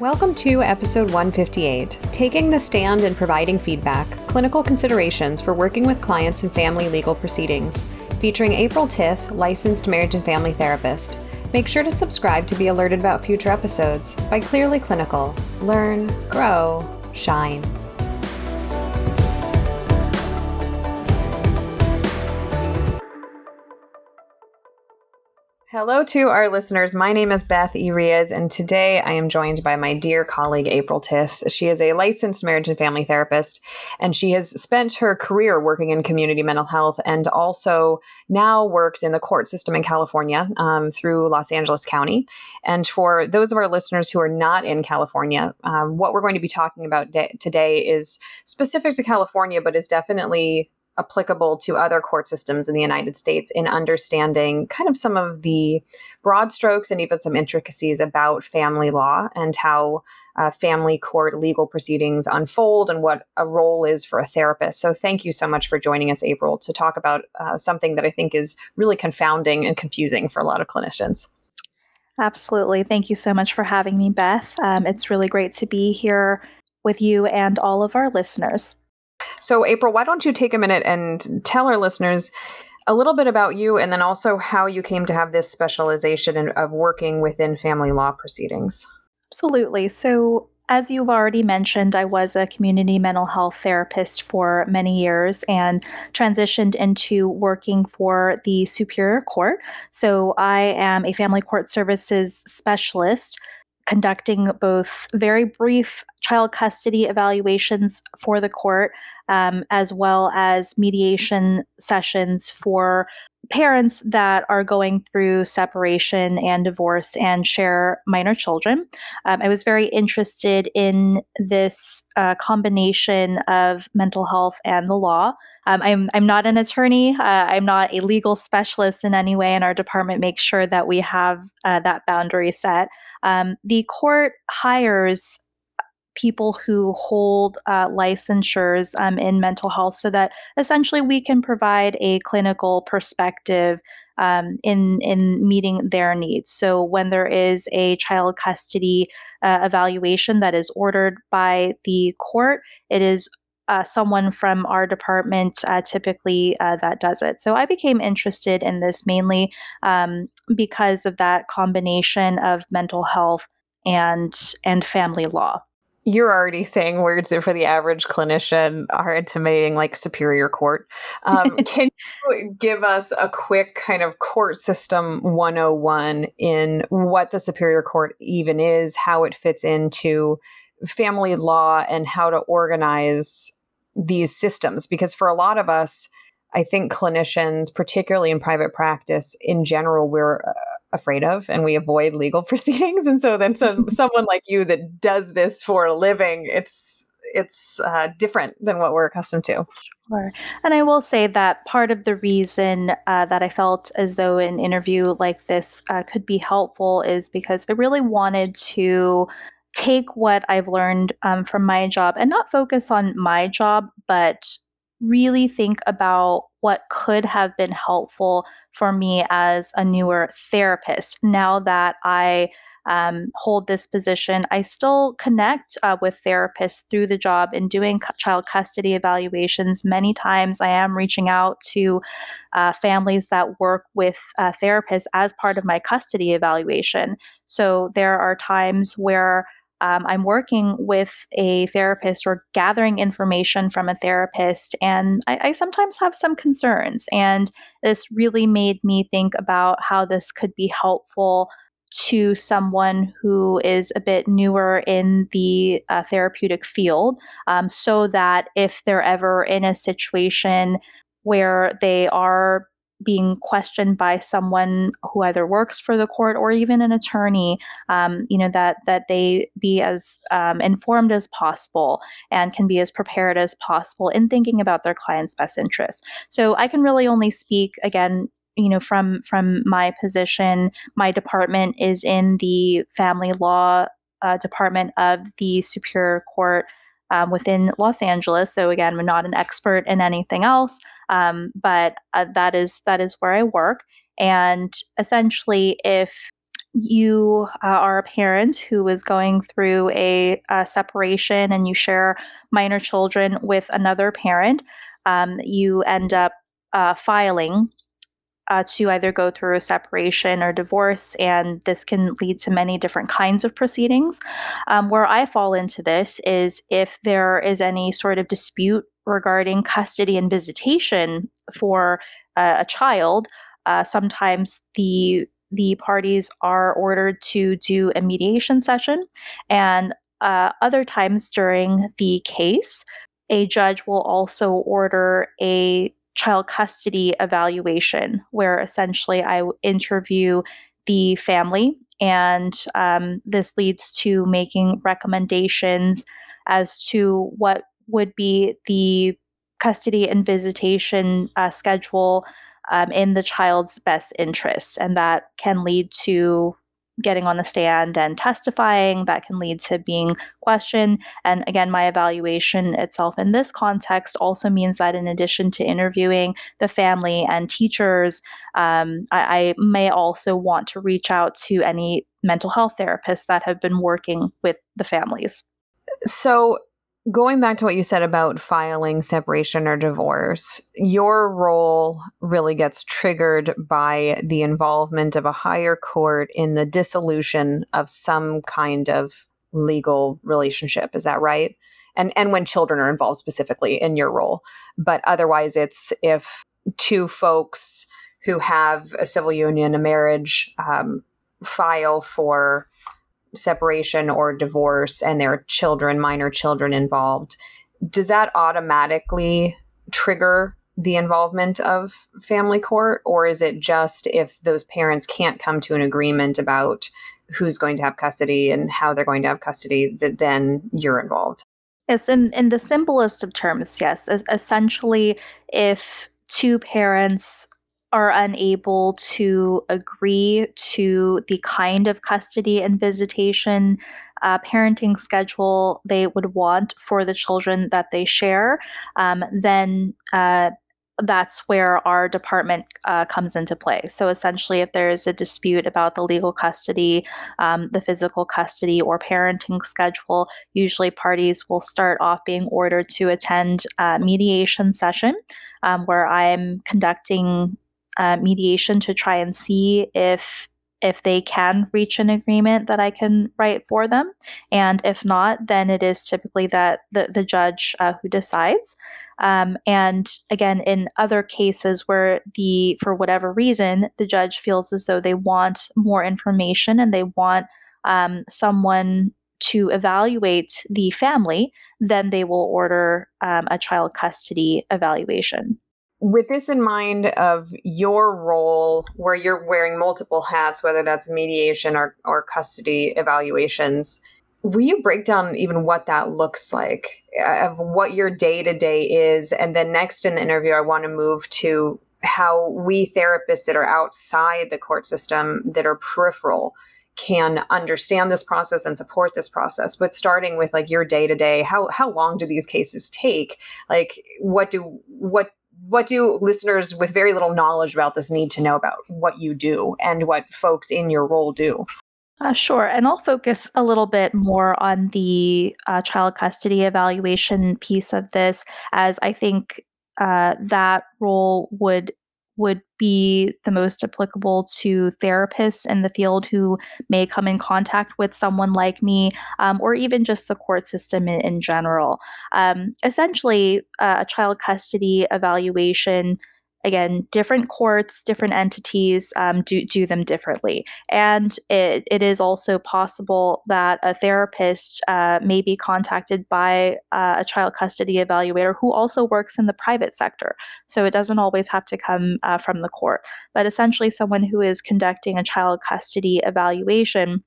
Welcome to episode 158 Taking the Stand and Providing Feedback Clinical Considerations for Working with Clients in Family Legal Proceedings, featuring April Tith, licensed marriage and family therapist. Make sure to subscribe to be alerted about future episodes by Clearly Clinical. Learn, grow, shine. Hello to our listeners. My name is Beth Urias, and today I am joined by my dear colleague April Tith. She is a licensed marriage and family therapist, and she has spent her career working in community mental health and also now works in the court system in California um, through Los Angeles County. And for those of our listeners who are not in California, um, what we're going to be talking about de- today is specific to California, but is definitely applicable to other court systems in the United States in understanding kind of some of the broad strokes and even some intricacies about family law and how uh, family court legal proceedings unfold and what a role is for a therapist. So, thank you so much for joining us, April, to talk about uh, something that I think is really confounding and confusing for a lot of clinicians. Absolutely. Thank you so much for having me, Beth. Um, it's really great to be here with you and all of our listeners. So, April, why don't you take a minute and tell our listeners a little bit about you and then also how you came to have this specialization in, of working within family law proceedings? Absolutely. So, as you've already mentioned, I was a community mental health therapist for many years and transitioned into working for the Superior Court. So, I am a family court services specialist conducting both very brief child custody evaluations for the court, um, as well as mediation sessions for parents that are going through separation and divorce and share minor children. Um, I was very interested in this uh, combination of mental health and the law. Um, I'm, I'm not an attorney, uh, I'm not a legal specialist in any way, and our department makes sure that we have uh, that boundary set. Um, the court hires people who hold uh, licensures um, in mental health so that essentially we can provide a clinical perspective um, in in meeting their needs. So when there is a child custody uh, evaluation that is ordered by the court, it is uh, someone from our department uh, typically uh, that does it. So I became interested in this mainly um, because of that combination of mental health and and family law you're already saying words that for the average clinician are intimidating, like superior court. Um, can you give us a quick kind of court system 101 in what the superior court even is, how it fits into family law, and how to organize these systems? Because for a lot of us, I think clinicians, particularly in private practice in general, we're uh, afraid of and we avoid legal proceedings and so then so, someone like you that does this for a living it's it's uh, different than what we're accustomed to Sure. And I will say that part of the reason uh, that I felt as though an interview like this uh, could be helpful is because I really wanted to take what I've learned um, from my job and not focus on my job, but really think about what could have been helpful for me as a newer therapist. Now that I um, hold this position, I still connect uh, with therapists through the job in doing child custody evaluations. Many times I am reaching out to uh, families that work with uh, therapists as part of my custody evaluation. So there are times where um, I'm working with a therapist or gathering information from a therapist, and I, I, sometimes have some concerns. And this really made me think about how this could be helpful to someone who is a bit newer in the uh, therapeutic field, um, so that if they're ever in a situation where they are being questioned by someone who either works for the court or even an attorney, um, you know that that they be as um, informed as possible and can be as prepared as possible in thinking about their client's best interest. So I can really only speak again you know from from my position my department is in the family law uh, department of the superior court um, within Los Angeles. So again, I'm not an expert in anything else, um, but uh, that is that is where I work. And essentially, if you uh, are a parent who is going through a, a, separation and you share minor children with another parent, um, you end up uh, filing uh, to either go through a separation or divorce, and this can lead to many different kinds of proceedings. Um, where I fall into this is if there is any sort of dispute regarding custody and visitation for uh, a child, uh, sometimes the the parties are ordered to do a mediation session, and uh, other times during the case, a judge will also order a child custody evaluation, where essentially I interview the family, and um, this leads to making recommendations as to what would be the custody and visitation uh, schedule um, in the child's best interests. And that can lead to getting on the stand and testifying that can lead to being questioned. And again my evaluation itself in this context also means that in addition to interviewing the family and teachers um, I, I may also want to reach out to any mental health therapists that have been working with the families. So going back to what you said about filing separation or divorce, your role really gets triggered by the involvement of a higher court in the dissolution of some kind of legal relationship. Is that right? And and when children are involved specifically in your role, but otherwise it's if two folks who have a civil union, a marriage, um, file for separation or divorce and there are children, minor children involved, does that automatically trigger the involvement of family court? Or is it just if those parents can't come to an agreement about who's going to have custody and how they're going to have custody, that then you're involved? Yes, in, in the simplest of terms, yes. essentially, if two parents are unable to agree to the kind of custody and visitation uh, parenting schedule they would want for the children that they share, um, then uh, that's where our department uh, comes into play. So essentially, if there is a dispute about the legal custody, um, the physical custody, or parenting schedule, usually parties will start off being ordered to attend a mediation session um, where I'm conducting uh, mediation to try and see if if they can reach an agreement that I can write for them. And if not, then it is typically that the, the judge uh, who decides. Um, and again, in other cases where the, for whatever reason, the judge feels as though they want more information and they want um, someone to evaluate the family, then they will order um, a child custody evaluation with this in mind of your role where you're wearing multiple hats whether that's mediation or, or custody evaluations will you break down even what that looks like uh, of what your day to day is? And then next in the interview i want to move to how we therapists that are outside the court system that are peripheral can understand this process and support this process. But starting with like your day to day how how long do these cases take? Like what do what what do listeners with very little knowledge about this need to know about what you do and what folks in your role do? Uh, sure. And I'll focus a little bit more on the uh, child custody evaluation piece of this, as I think uh, that role would would be the most applicable to therapists in the field who may come in contact with someone like me, um, or even just the court system in, in general. Um, essentially, uh, a child custody evaluation again, different courts, different entities um, do, do them differently. And it, it is also possible that a therapist uh, may be contacted by uh, a child custody evaluator who also works in the private sector. So it doesn't always have to come uh, from the court. But essentially, someone who is conducting a child custody evaluation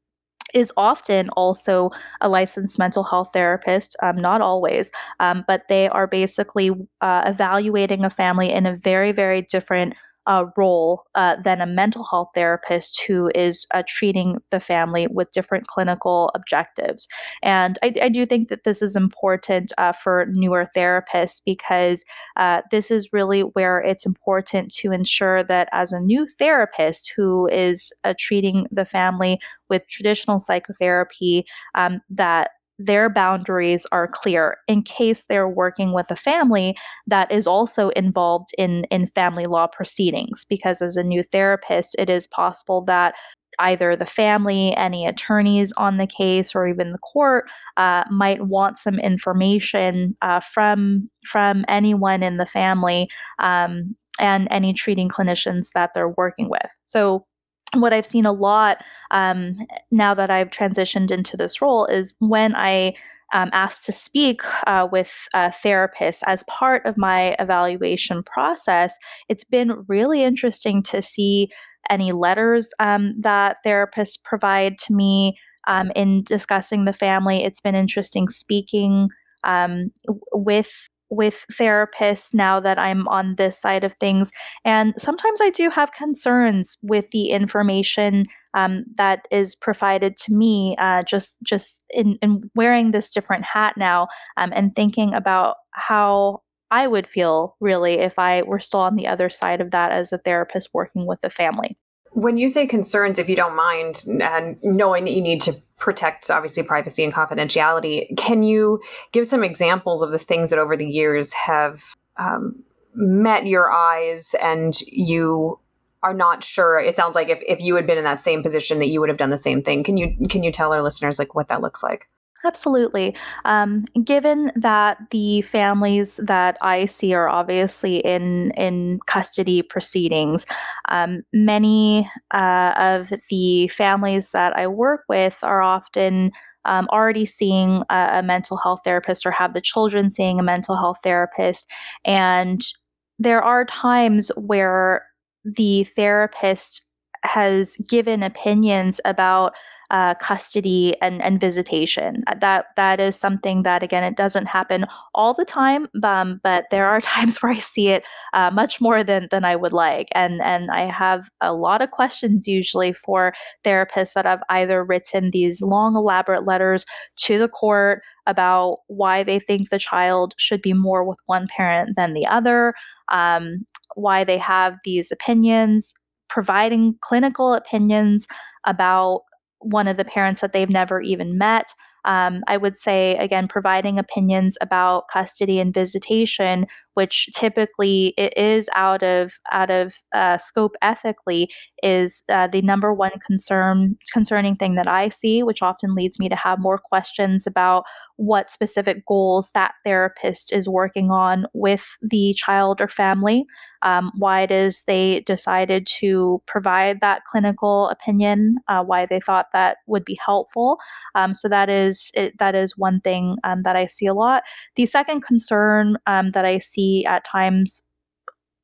is often also a licensed mental health therapist, um, not always, um, but they are basically uh, evaluating a family in a very, very different uh, role uh, than a mental health therapist who is uh, treating the family with different clinical objectives. And I, I do think that this is important uh, for newer therapists because uh, this is really where it's important to ensure that as a new therapist who is uh, treating the family with traditional psychotherapy, um, that their boundaries are clear in case they're working with a family that is also involved in in family law proceedings. Because as a new therapist it is possible that either the family any attorneys on the case or even the court uh, might want some information uh, from from anyone in the family um, and any treating clinicians that they're working with. So what I've seen a lot um, now that I've transitioned into this role is when I um, asked to speak uh, with a therapist as part of my evaluation process, it's been really interesting to see any letters um, that therapists provide to me um, in discussing the family. It's been interesting speaking um, with with therapists now that I'm on this side of things. And sometimes I do have concerns with the information um, that is provided to me, uh, just just in, in, wearing this different hat now um, and thinking about how I would feel really if I were still on the other side of that as a therapist working with a family. When you say concerns, if you don't mind, and knowing that you need to protect obviously privacy and confidentiality, can you give some examples of the things that over the years have um, met your eyes and you are not sure? It sounds like if, if you had been in that same position that you would have done the same thing. Can you can you tell our listeners like what that looks like? Absolutely. Um, given that the families that I see are obviously in in custody proceedings, um, many uh, of the families that I work with are often um, already seeing a, a mental health therapist or have the children seeing a mental health therapist, and there are times where the therapist has given opinions about uh, custody and, and visitation. Uh, that that is something that again it doesn't happen all the time, um, but there are times where I see it uh, much more than than I would like, and and I have a lot of questions usually for therapists that have either written these long elaborate letters to the court about why they think the child should be more with one parent than the other, um, why they have these opinions, providing clinical opinions about one of the parents that they've never even met. Um, I would say, again, providing opinions about custody and visitation, which typically it is out of out of uh, scope ethically, is uh, the number one concern concerning thing that I see, which often leads me to have more questions about what specific goals that therapist is working on with the child or family, um, why it is they decided to provide that clinical opinion, uh, why they thought that would be helpful. Um, so that is it, that is one thing um, that I see a lot. The second concern um, that I see at times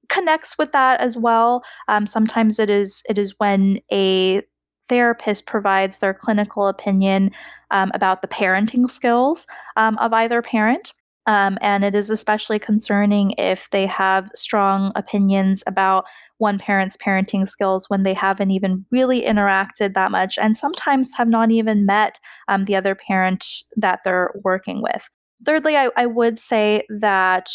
connects with that as well. Um, sometimes it is it is when a therapist provides their clinical opinion um, about the parenting skills um, of either parent. Um, and it is especially concerning if they have strong opinions about one parent's parenting skills when they haven't even really interacted that much and sometimes have not even met um, the other parent that they're working with. Thirdly, I, I would say that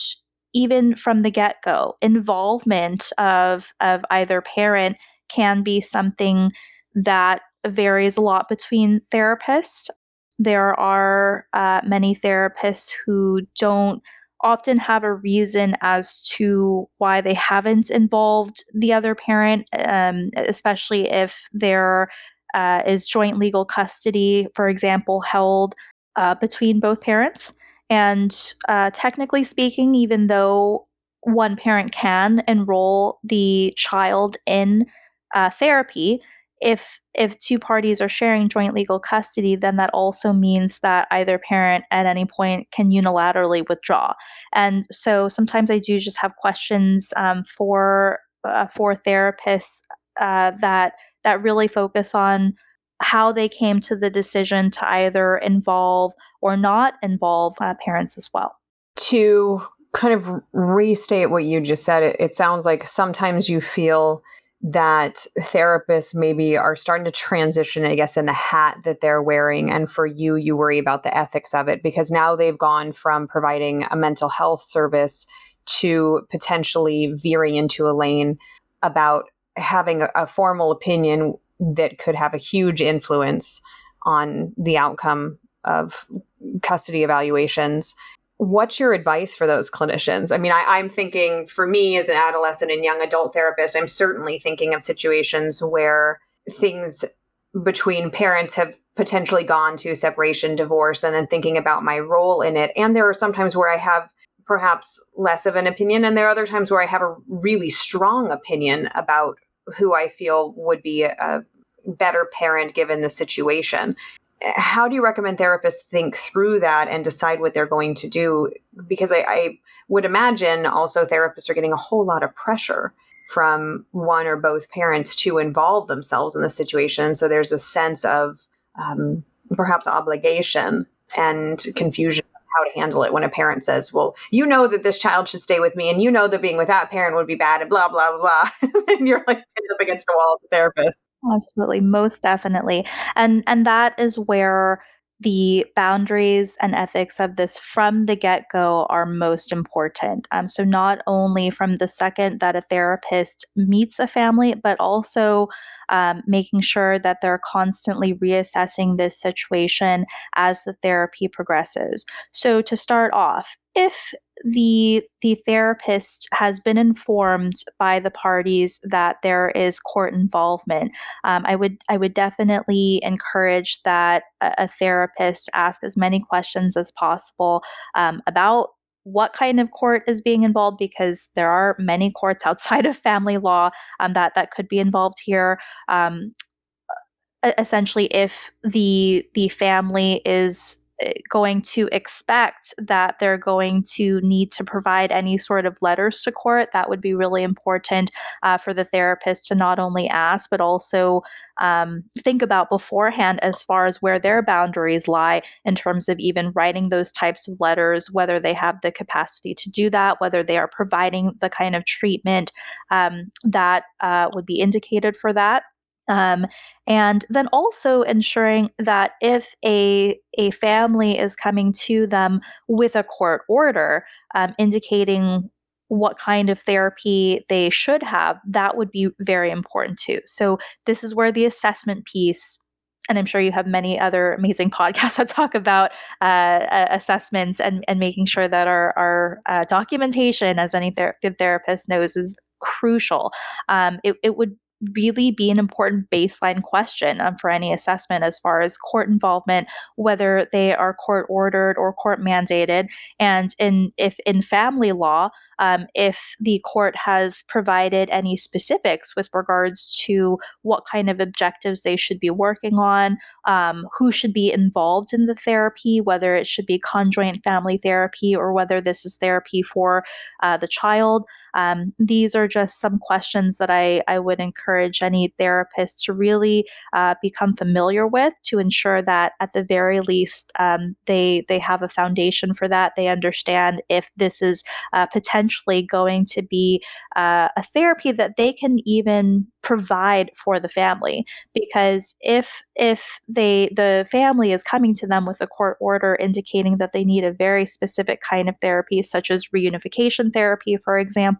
even from the get go, involvement of, of either parent can be something that varies a lot between therapists. There are uh, many therapists who don't often have a reason as to why they haven't involved the other parent, um, especially if there uh, is joint legal custody, for example, held uh, between both parents. And uh, technically speaking, even though one parent can enroll the child in uh, therapy, if if two parties are sharing joint legal custody, then that also means that either parent at any point can unilaterally withdraw. And so sometimes I do just have questions um, for uh, for therapists uh, that that really focus on how they came to the decision to either involve or not involve uh, parents as well. To kind of restate what you just said, it, it sounds like sometimes you feel that therapists maybe are starting to transition, I guess, in the hat that they're wearing. And for you, you worry about the ethics of it because now they've gone from providing a mental health service to potentially veering into a lane about having a, a formal opinion that could have a huge influence on the outcome of custody evaluations what's your advice for those clinicians? I mean, I, am thinking for me as an adolescent and young adult therapist, I'm certainly thinking of situations where things between parents have potentially gone to separation, divorce, and then thinking about my role in it. And there are sometimes where I have perhaps less of an opinion, and there are other times where I have a really strong opinion about who I feel would be a better parent given the situation how do you recommend therapists think through that and decide what they're going to do? Because I, I, would imagine also therapists are getting a whole lot of pressure from one or both parents to involve themselves in the situation. So there's a sense of um, perhaps obligation and confusion how to handle it when a parent says, Well, you know that this child should stay with me, and you know that being with that parent would be bad, and blah, blah, blah. and you're like up against a wall as a therapist. Absolutely, most definitely. And and that is where the boundaries and ethics of this from the get go are most important. Um, so, not only from the second that a therapist meets a family, but also um, making sure that they're constantly reassessing this situation as the therapy progresses. So, to start off, if the the therapist has been informed by the parties that there is court involvement, um, I would I would definitely encourage that a, a therapist ask as many questions as possible um, about what kind of court is being involved because there are many courts outside of family law um, that that could be involved here. Um, essentially if the the family is going to expect that they're going to need to provide any sort of letters to court, that would be really important uh, for the therapist to not only ask, but also um, think about beforehand as far as where their boundaries lie in terms of even writing those types of letters, whether they have the capacity to do that, whether they are providing the kind of treatment um, that uh, would be indicated for that. Um, and then also ensuring that if a, a family is coming to them with a court order um, indicating what kind of therapy they should have, that would be very important too. So, this is where the assessment piece and I'm sure you have many other amazing podcasts that talk about uh, assessments and, and making sure that our, our uh, documentation, as any ther- therapist knows, is crucial. Um, it, it would really be an important baseline question um, for any assessment as far as court involvement, whether they are court ordered or court mandated, and in if in family law, um, if the court has provided any specifics with regards to what kind of objectives they should be working on, um, who should be involved in the therapy, whether it should be conjoint family therapy or whether this is therapy for uh, the child. Um, these are just some questions that I, I would encourage any therapist to really uh, become familiar with to ensure that at the very least um, they they have a foundation for that. They understand if this is uh, potentially going to be uh, a therapy that they can even provide for the family because if if they the family is coming to them with a court order indicating that they need a very specific kind of therapy such as reunification therapy for example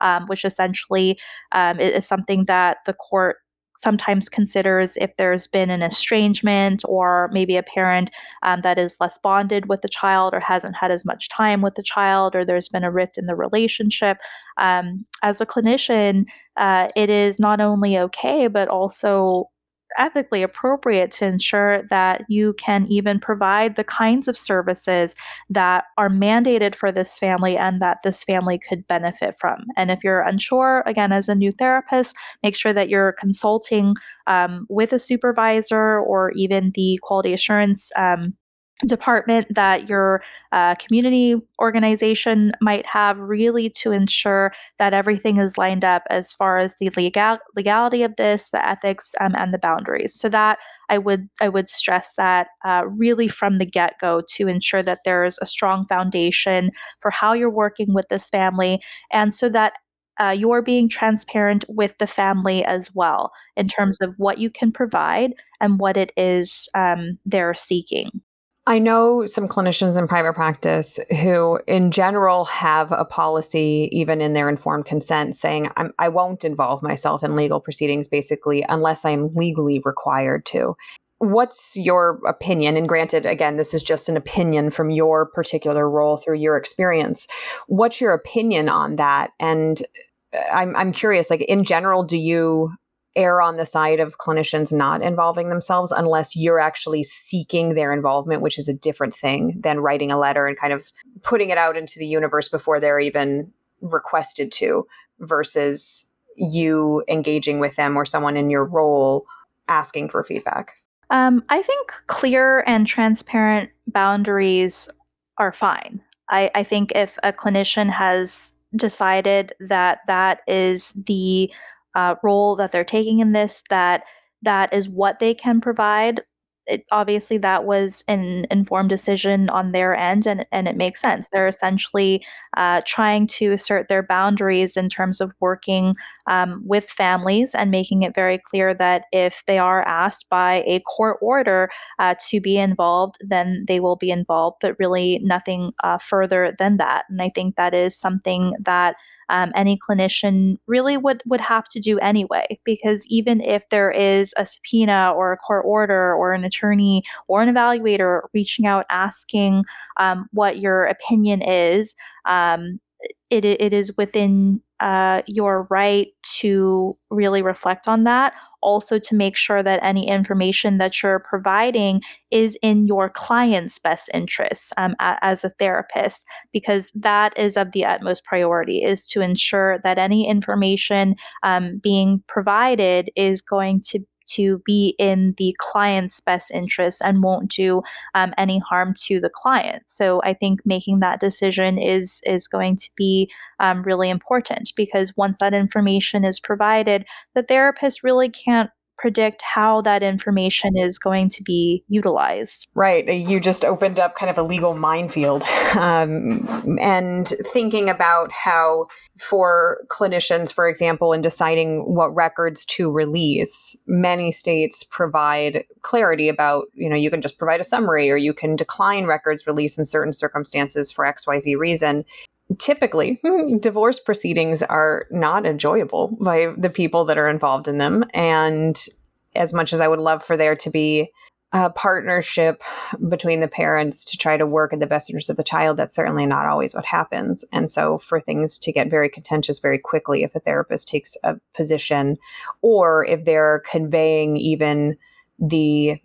um, which essentially um, is something that the court sometimes considers if there's been an estrangement or maybe a parent um, that is less bonded with the child or hasn't had as much time with the child or there's been a rift in the relationship. Um, as a clinician, uh, it is not only okay, but also ethically appropriate to ensure that you can even provide the kinds of services that are mandated for this family and that this family could benefit from. And if you're unsure, again, as a new therapist, make sure that you're consulting um, with a supervisor or even the quality assurance. Um, department that your uh, community organization might have, really to ensure that everything is lined up as far as the legal legality of this, the ethics, um, and the boundaries. So that I would I would stress that uh, really from the get go to ensure that there is a strong foundation for how you're working with this family, and so that uh, you're being transparent with the family as well in terms of what you can provide and what it is um, they're seeking. I know some clinicians in private practice who, in general, have a policy, even in their informed consent, saying, I won't involve myself in legal proceedings basically unless I'm legally required to. What's your opinion? And granted, again, this is just an opinion from your particular role through your experience. What's your opinion on that? And uh, I'm, I'm curious, like in general, do you err on the side of clinicians not involving themselves unless you're actually seeking their involvement, which is a different thing than writing a letter and kind of putting it out into the universe before they're even requested to, versus you engaging with them or someone in your role asking for feedback. Um, I think clear and transparent boundaries are fine. I, I think if a clinician has decided that that is the uh, role that they're taking in this that that is what they can provide. It, obviously that was an informed decision on their end and, and it makes sense. They're essentially uh, trying to assert their boundaries in terms of working um, with families and making it very clear that if they are asked by a court order uh, to be involved then they will be involved but really nothing uh, further than that. And i think that is something that um, any clinician really would would have to do anyway because even if there is a subpoena or a court order or an attorney or an evaluator reaching out asking um, what your opinion is um, it, it is within uh, your right to really reflect on that. Also, to make sure that any information that you're providing is in your client's best interests um, a, as a therapist, because that is of the utmost priority, is to ensure that any information um, being provided is going to to be in the client's best interest and won't do um, any harm to the client. So I think making that decision is is going to be um, really important because once that information is provided, the therapist really can't predict how that information is going to be utilized. Right. You just opened up kind of a legal minefield. Um, and thinking about how, for clinicians, for example, in deciding what records to release, many states provide clarity about, you know, you can just provide a summary or you can decline records release in certain circumstances for XYZ reason typically divorce proceedings are not enjoyable by the people that are involved in them. And as much as i would love for there to be a partnership between the parents to try to work in the best interest of the child that's certainly not always what happens. And so for things to get very contentious very quickly if a therapist takes a position or if they're conveying even the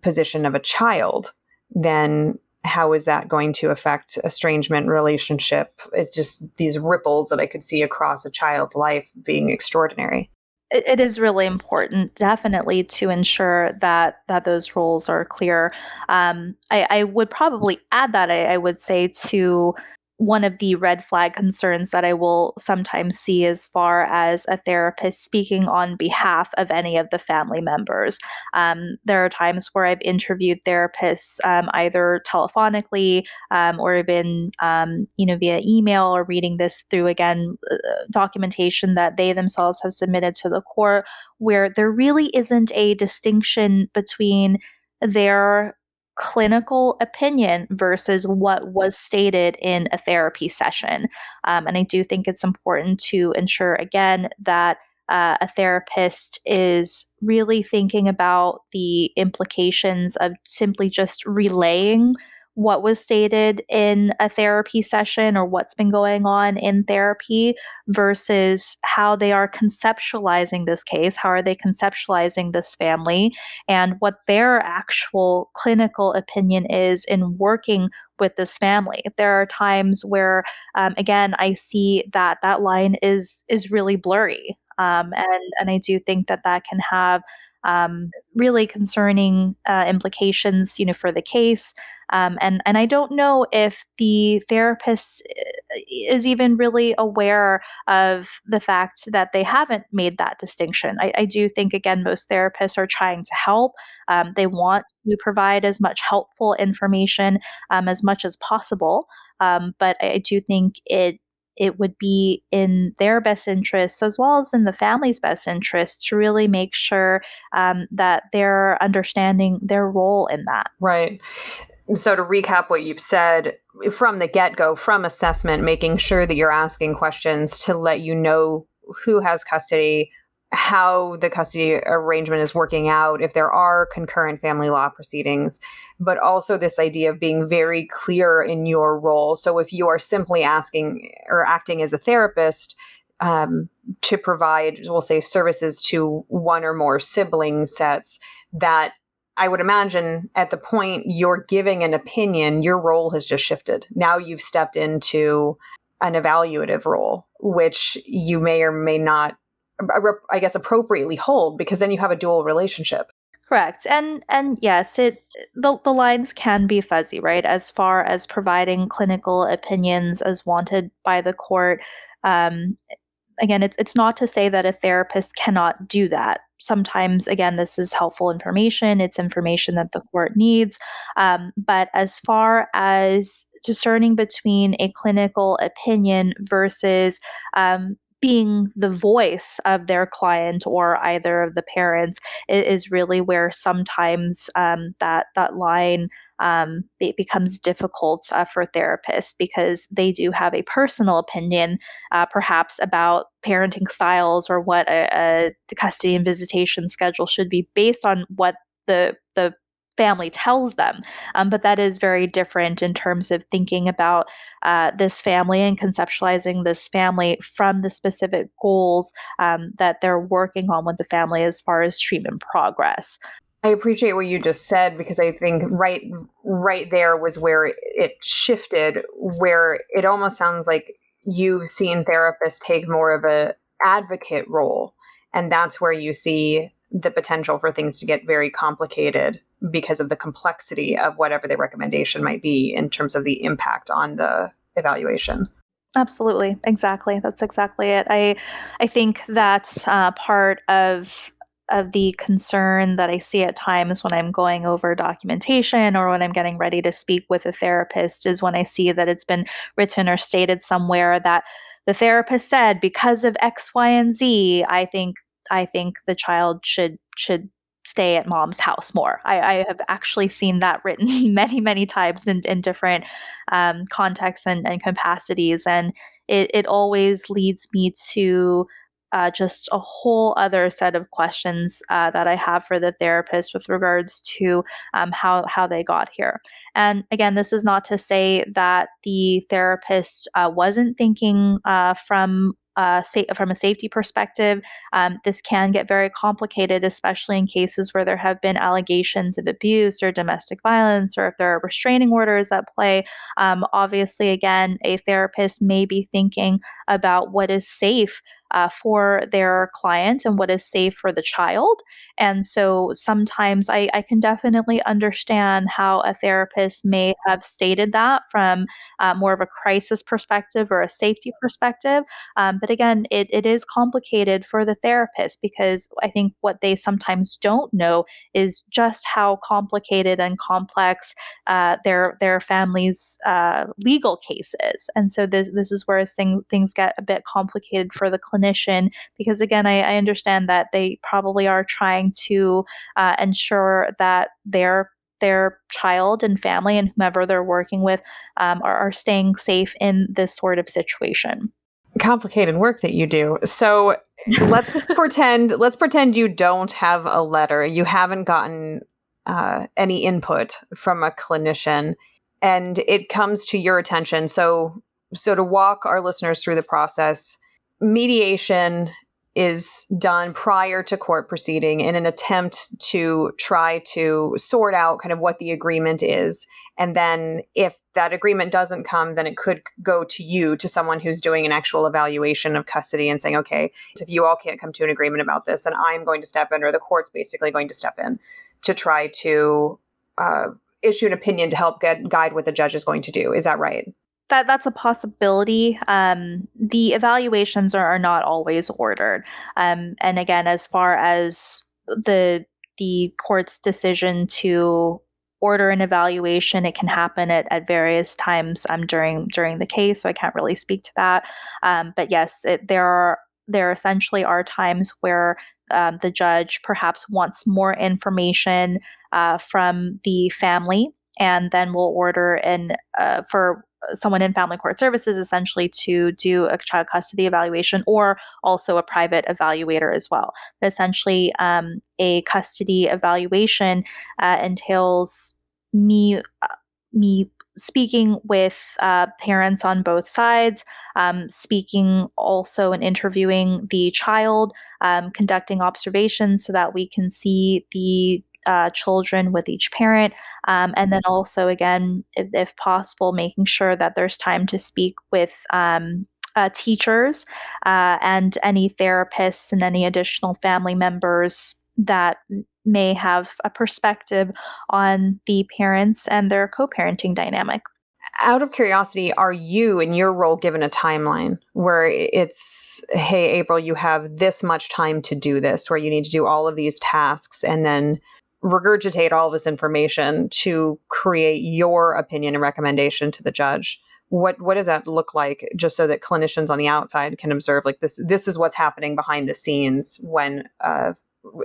position of a child then how is that going to affect estrangement relationship? It's just these ripples that i could see across a child's life being extraordinary. It, it is really important definitely to ensure that that those roles are clear. Um, I, I, would probably add that I, I would say to one of the red flag concerns that I will sometimes see as far as a therapist speaking on behalf of any of the family members. Um, there are times where I've interviewed therapists um, either telephonically um, or even um, you know via email or reading this through again uh, documentation that they themselves have submitted to the court, where there really isn't a distinction between their clinical opinion versus what was stated in a therapy session. Um, and I do think it's important to ensure, again, that uh, a therapist is really thinking about the implications of simply just relaying what was stated in a therapy session or what's been going on in therapy versus how they are conceptualizing this case, how are they conceptualizing this family, and what their actual clinical opinion is in working with this family. There are times where, um, again, I see that that line is is really blurry, um, and and I do think that that can have um, really concerning uh, implications, you know, for the case. Um, and and I don't know if the therapist uh, is even really aware of the fact that they haven't made that distinction. I, I do think again most therapists are trying to help. Um, they want to provide as much helpful information um, as much as possible, um, but I do think it it would be in their best interests as well as in the family's best interest to really make sure um, that they're understanding their role in that. Right. So, to recap what you've said from the get go, from assessment, making sure that you're asking questions to let you know who has custody, how the custody arrangement is working out, if there are concurrent family law proceedings, but also this idea of being very clear in your role. So, if you are simply asking or acting as a therapist, um, to provide, we'll say, services to one or more sibling sets, that I would imagine at the point you're giving an opinion, your role has just shifted. Now you've stepped into an evaluative role, which you may or may not, I guess, appropriately hold because then you have a dual relationship. Correct. And and yes, it the, the lines can be fuzzy, right? As far as providing clinical opinions as wanted by the court. Um, again, it's it's not to say that a therapist cannot do that sometimes again this is helpful information it's information that the court needs um, but as far as discerning between a clinical opinion versus um, being the voice of their client or either of the parents is really where sometimes um, that that line um, it becomes difficult uh, for therapists because they do have a personal opinion, uh, perhaps about parenting styles or what a, a custody and visitation schedule should be based on what the the family tells them. Um, but that is very different in terms of thinking about uh, this family and conceptualizing this family from the specific goals um, that they're working on with the family as far as treatment progress. I appreciate what you just said because I think right right there was where it shifted where it almost sounds like you've seen therapists take more of a advocate role and that's where you see the potential for things to get very complicated because of the complexity of whatever the recommendation might be in terms of the impact on the evaluation. Absolutely, exactly. That's exactly it. I I think that uh, part of of the concern that I see at times when I'm going over documentation or when I'm getting ready to speak with a therapist is when I see that it's been written or stated somewhere that the therapist said because of X, Y, and Z, I think I think the child should should stay at mom's house more. I, I have actually seen that written many, many times in, in different um, contexts and, and capacities. And it, it always leads me to uh, just a whole other set of questions uh, that I have for the therapist with regards to um, how how they got here. And again, this is not to say that the therapist uh, wasn't thinking uh, from uh, sa- from a safety perspective, um, this can get very complicated, especially in cases where there have been allegations of abuse or domestic violence, or if there are restraining orders at play. Um, obviously, again, a therapist may be thinking about what is safe uh, for their client and what is safe for the child. And so sometimes I, I can definitely understand how a therapist may have stated that from uh, more of a crisis perspective or a safety perspective. Um, but again, it, it is complicated for the therapist because I think what they sometimes don't know is just how complicated and complex uh, their their family's uh, legal case is. And so this this is where thing, things get a bit complicated for the clinician because again, I, I understand that they probably are trying trying to uh, ensure that their their child and family and whomever they're working with um, are, are staying safe in this sort of situation. Complicated work that you do. So let's pretend let's pretend you don't have a letter. You haven't gotten uh, any input from a clinician, and it comes to your attention. So so to walk our listeners through the process, mediation is done prior to court proceeding in an attempt to try to sort out kind of what the agreement is. And then if that agreement doesn't come, then it could go to you, to someone who's doing an actual evaluation of custody and saying, okay, if you all can't come to an agreement about this, then I'm going to step in, or the court's basically going to step in to try to uh, issue an opinion to help get, guide what the judge is going to do. Is that right? That that's a possibility. Um, the evaluations are, are, not always ordered, um, and again, as far as the the court's decision to order an evaluation, it can happen at, at various times um, during during the case. So I can't really speak to that. Um, but yes, it, there are there essentially are times where um, the judge perhaps wants more information uh, from the family and then will order an uh, for someone in family court services essentially to do a child custody evaluation or also a private evaluator as well. But essentially, um, a custody evaluation uh, entails me uh, me speaking with uh, parents on both sides, um, speaking also and interviewing the child, um, conducting observations so that we can see the uh, children with each parent. Um, and then also, again, if, if, possible, making sure that there's time to speak with um, uh, teachers uh, and any therapists and any additional family members that may have a perspective on the parents and their co parenting dynamic. Out of curiosity, are you in your role given a timeline where it's, hey, April, you have this much time to do this, where you need to do all of these tasks, and then regurgitate all this information to create your opinion and recommendation to the judge. What what does that look like just so that clinicians on the outside can observe like this this is what's happening behind the scenes when a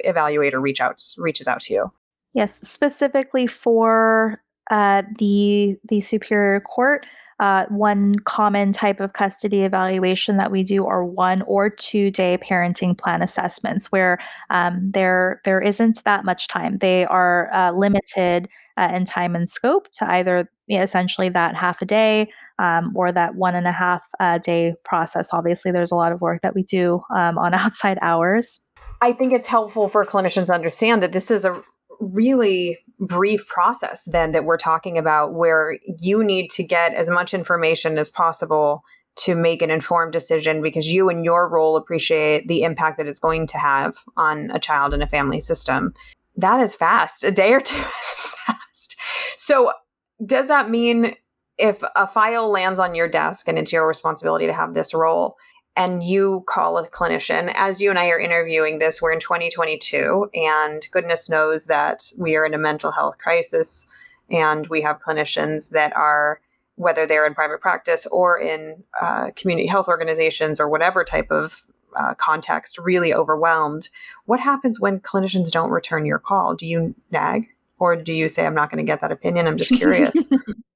evaluator reach out reaches out to you? Yes specifically for uh, the the superior court uh, one common type of custody evaluation that we do are one or two day parenting plan assessments, where um, there there isn't that much time. They are uh, limited uh, in time and scope to either essentially that half a day um, or that one and a half uh, day process. Obviously, there's a lot of work that we do um, on outside hours. I think it's helpful for clinicians to understand that this is a really brief process then that we're talking about where you need to get as much information as possible to make an informed decision because you and your role appreciate the impact that it's going to have on a child and a family system. That is fast. A day or two is fast. So, does that mean if a file lands on your desk and it's your responsibility to have this role, and you call a clinician, as you and I are interviewing this, we're in 2022, and goodness knows that we are in a mental health crisis, and we have clinicians that are, whether they're in private practice or in uh, community health organizations or whatever type of uh, context, really overwhelmed. What happens when clinicians don't return your call? Do you nag? Or do you say, I'm not going to get that opinion? I'm just curious.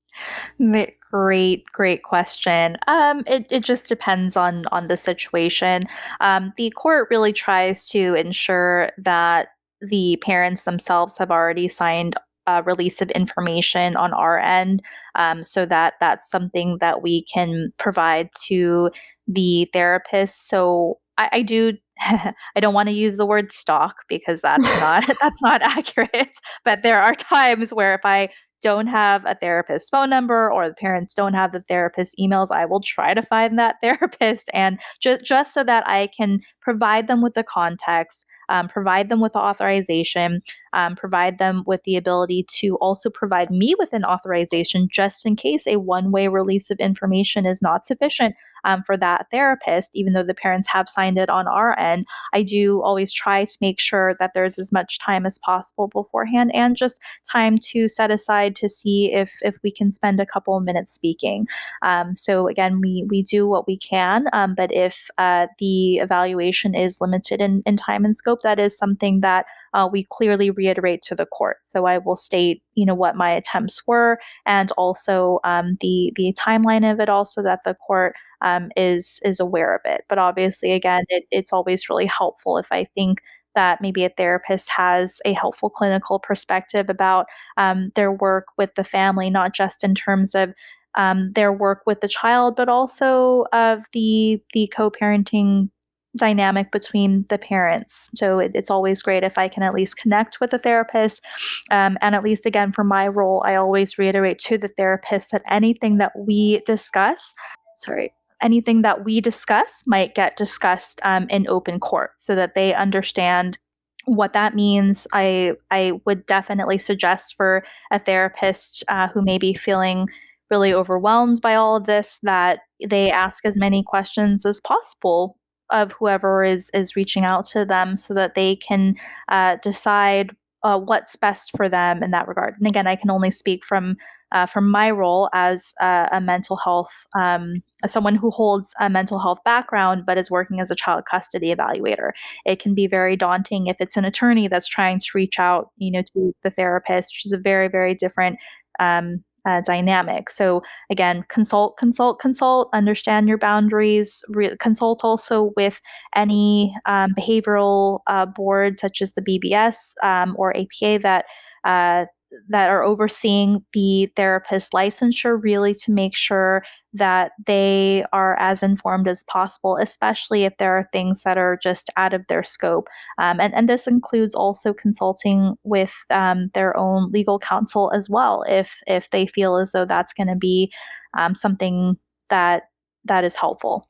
Great, great question. Um, it, it just depends on on the situation. Um, the court really tries to ensure that the parents themselves have already signed a release of information on our end, um, so that that's something that we can provide to the therapist. So I, I do I don't want to use the word stalk because that's not that's not accurate. But there are times where if I don't have a therapist's phone number or the parents don't have the therapist's emails, I will try to find that therapist and just just so that I can provide them with the context, um, provide them with authorization, um, provide them with the ability to also provide me with an authorization just in case a one way release of information is not sufficient um, for that therapist, even though the parents have signed it on our end. I do always try to make sure that there's as much time as possible beforehand and just time to set aside to see if if we can spend a couple of minutes speaking. Um, so again, we we do what we can, um, but if uh, the evaluation is limited in, in time and scope, that is something that uh, we clearly reiterate to the court. So I will state, you know, what my attempts were, and also um, the the timeline of it, also that the court um, is is aware of it. But obviously, again, it, it's always really helpful if I think that maybe a therapist has a helpful clinical perspective about um, their work with the family, not just in terms of um, their work with the child, but also of the the co-parenting dynamic between the parents. So it, it's always great if I can at least connect with the therapist. Um, and at least, again, for my role, I always reiterate to the therapist that anything that we discuss, sorry, anything that we discuss might get discussed um, in open court so that they understand what that means i i would definitely suggest for a therapist uh, who may be feeling really overwhelmed by all of this that they ask as many questions as possible of whoever is is reaching out to them so that they can uh, decide uh, what's best for them in that regard. And again, I can only speak from uh, from my role as a, a mental health, um, someone who holds a mental health background but is working as a child custody evaluator. It can be very daunting if it's an attorney that's trying to reach out, you know, to the therapist, which is a very, very different um, uh, dynamic. So again, consult, consult, consult, understand your boundaries, re- consult also with any um, behavioral uh, board such as the BBS um, or APA that uh, that are overseeing the therapist licensure really to make sure that they are as informed as possible, especially if there are things that are just out of their scope. Um, and, and this includes also consulting with um, their own legal counsel as well, if if they feel as though that's going to be um, something that that is helpful.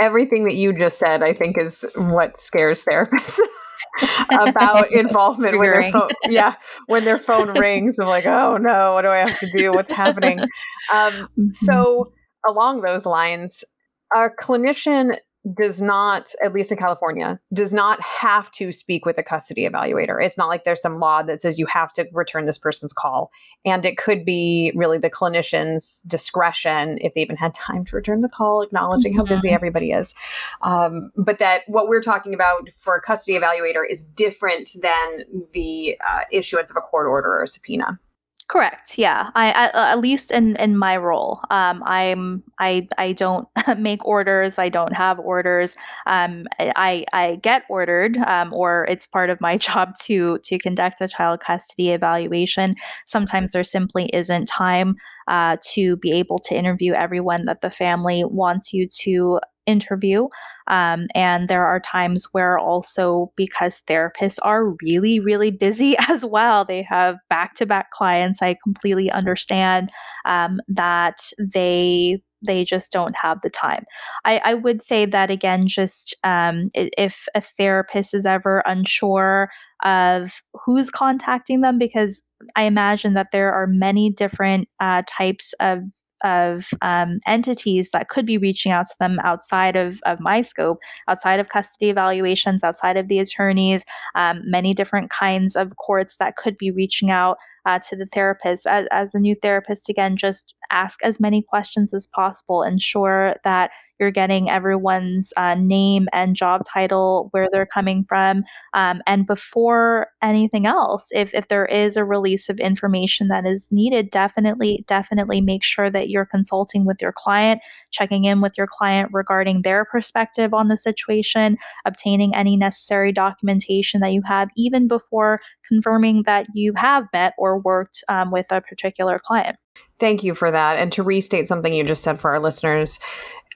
Everything that you just said, I think, is what scares therapists. about involvement when their phone yeah when their phone rings i'm like oh no what do i have to do? What's happening? Um, mm-hmm. so along those lines a clinician does not, at least in California, does not have to speak with a custody evaluator. It's not like there's some law that says you have to return this person's call. And it could be really the clinician's discretion if they even had time to return the call, acknowledging mm-hmm. how busy mm-hmm. everybody is. Um, but that what we're talking about for a custody evaluator is different than the uh, issuance of a court order or a subpoena. Correct. Yeah. I, I, at least in in my role, um, I'm I I don't make orders. I don't have orders. Um, I I get ordered, um, or it's part of my job to to conduct a child custody evaluation. Sometimes there simply isn't time uh, to be able to interview everyone that the family wants you to interview. Um, and there are times where also because therapists are really, really busy as well, they have back to back clients. I completely understand um, that they they just don't have the time. I, I would say that again, just um, if a therapist is ever unsure of who's contacting them, because I imagine that there are many different uh, types of of um, entities that could be reaching out to them outside of, of my scope, outside of custody evaluations, outside of the attorneys, um, many different kinds of courts that could be reaching out uh, to the therapist. As, as a new therapist, again, just ask as many questions as possible. Ensure that you're getting everyone's uh, name and job title, where they're coming from. Um, and before anything else, if, if there is a release of information that is needed, definitely, definitely make sure that you're consulting with your client, checking in with your client regarding their perspective on the situation, obtaining any necessary documentation that you have, even before confirming that you have met or worked um, with a particular client. Thank you for that. And to restate something you just said for our listeners,